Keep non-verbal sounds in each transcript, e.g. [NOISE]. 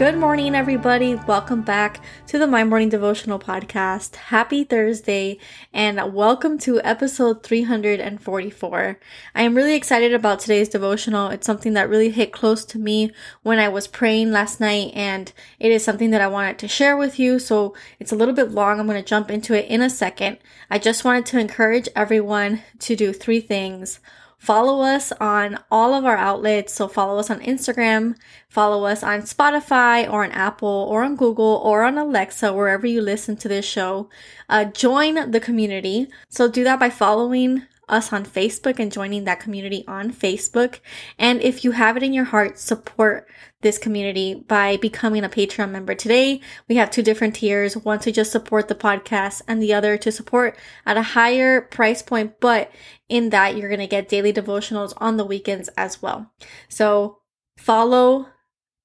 Good morning, everybody. Welcome back to the My Morning Devotional Podcast. Happy Thursday and welcome to episode 344. I am really excited about today's devotional. It's something that really hit close to me when I was praying last night, and it is something that I wanted to share with you. So it's a little bit long. I'm going to jump into it in a second. I just wanted to encourage everyone to do three things. Follow us on all of our outlets. So follow us on Instagram, follow us on Spotify or on Apple or on Google or on Alexa, wherever you listen to this show. Uh, join the community. So do that by following us on Facebook and joining that community on Facebook. And if you have it in your heart, support this community by becoming a Patreon member. Today, we have two different tiers, one to just support the podcast and the other to support at a higher price point. But in that, you're going to get daily devotionals on the weekends as well. So follow,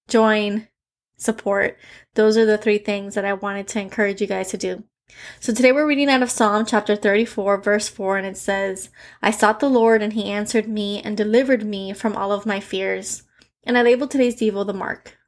join, support. Those are the three things that I wanted to encourage you guys to do. So today we're reading out of Psalm chapter 34, verse 4, and it says, I sought the Lord, and he answered me and delivered me from all of my fears. And I labeled today's Devo the mark.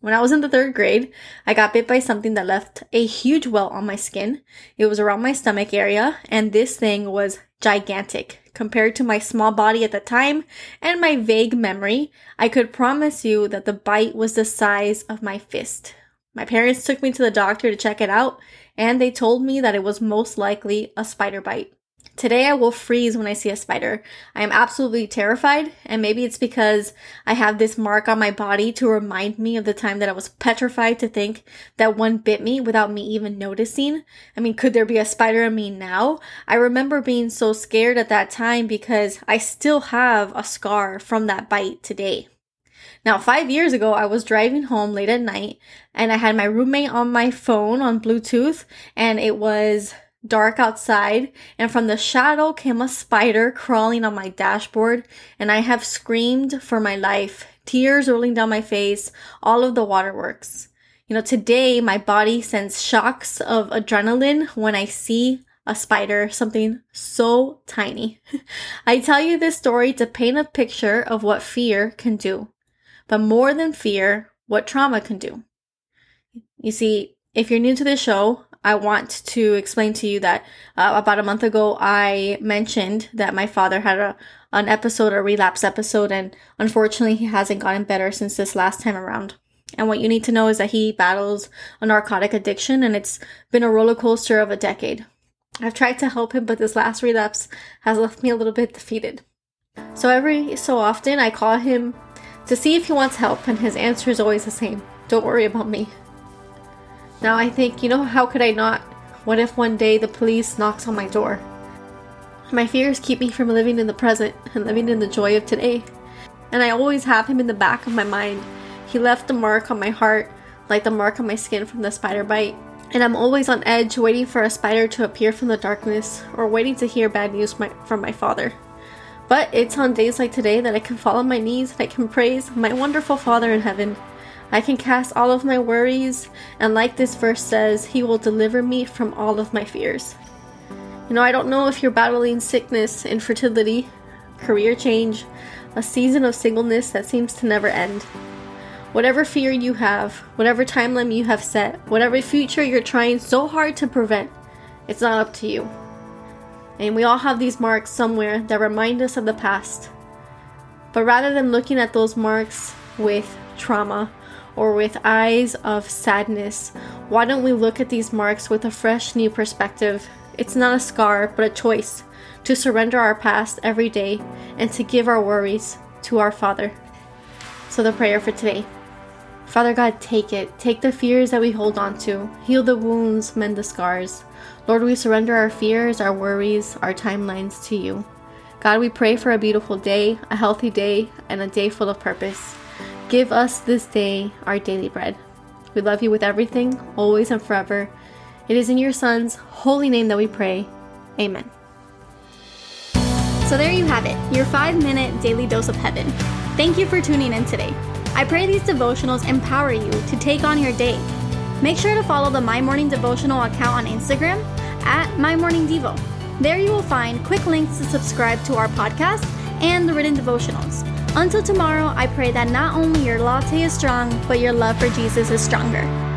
When I was in the third grade, I got bit by something that left a huge welt on my skin. It was around my stomach area, and this thing was gigantic. Compared to my small body at the time and my vague memory, I could promise you that the bite was the size of my fist. My parents took me to the doctor to check it out, and they told me that it was most likely a spider bite. Today I will freeze when I see a spider. I am absolutely terrified, and maybe it's because I have this mark on my body to remind me of the time that I was petrified to think that one bit me without me even noticing. I mean, could there be a spider in me now? I remember being so scared at that time because I still have a scar from that bite today. Now, five years ago, I was driving home late at night and I had my roommate on my phone on Bluetooth and it was dark outside and from the shadow came a spider crawling on my dashboard and I have screamed for my life, tears rolling down my face, all of the waterworks. You know, today my body sends shocks of adrenaline when I see a spider, something so tiny. [LAUGHS] I tell you this story to paint a picture of what fear can do but more than fear, what trauma can do. You see, if you're new to this show, I want to explain to you that uh, about a month ago, I mentioned that my father had a, an episode, a relapse episode, and unfortunately, he hasn't gotten better since this last time around. And what you need to know is that he battles a narcotic addiction, and it's been a roller coaster of a decade. I've tried to help him, but this last relapse has left me a little bit defeated. So every so often, I call him to see if he wants help, and his answer is always the same don't worry about me. Now I think, you know, how could I not? What if one day the police knocks on my door? My fears keep me from living in the present and living in the joy of today. And I always have him in the back of my mind. He left a mark on my heart, like the mark on my skin from the spider bite. And I'm always on edge, waiting for a spider to appear from the darkness, or waiting to hear bad news my, from my father. But it's on days like today that I can fall on my knees and I can praise my wonderful Father in heaven. I can cast all of my worries, and like this verse says, He will deliver me from all of my fears. You know, I don't know if you're battling sickness, infertility, career change, a season of singleness that seems to never end. Whatever fear you have, whatever timeline you have set, whatever future you're trying so hard to prevent, it's not up to you. And we all have these marks somewhere that remind us of the past. But rather than looking at those marks with trauma or with eyes of sadness, why don't we look at these marks with a fresh new perspective? It's not a scar, but a choice to surrender our past every day and to give our worries to our Father. So, the prayer for today. Father God, take it. Take the fears that we hold on to. Heal the wounds, mend the scars. Lord, we surrender our fears, our worries, our timelines to you. God, we pray for a beautiful day, a healthy day, and a day full of purpose. Give us this day our daily bread. We love you with everything, always and forever. It is in your Son's holy name that we pray. Amen. So there you have it, your five minute daily dose of heaven. Thank you for tuning in today. I pray these devotionals empower you to take on your day. Make sure to follow the My Morning Devotional account on Instagram at My Morning Devo. There you will find quick links to subscribe to our podcast and the written devotionals. Until tomorrow, I pray that not only your latte is strong, but your love for Jesus is stronger.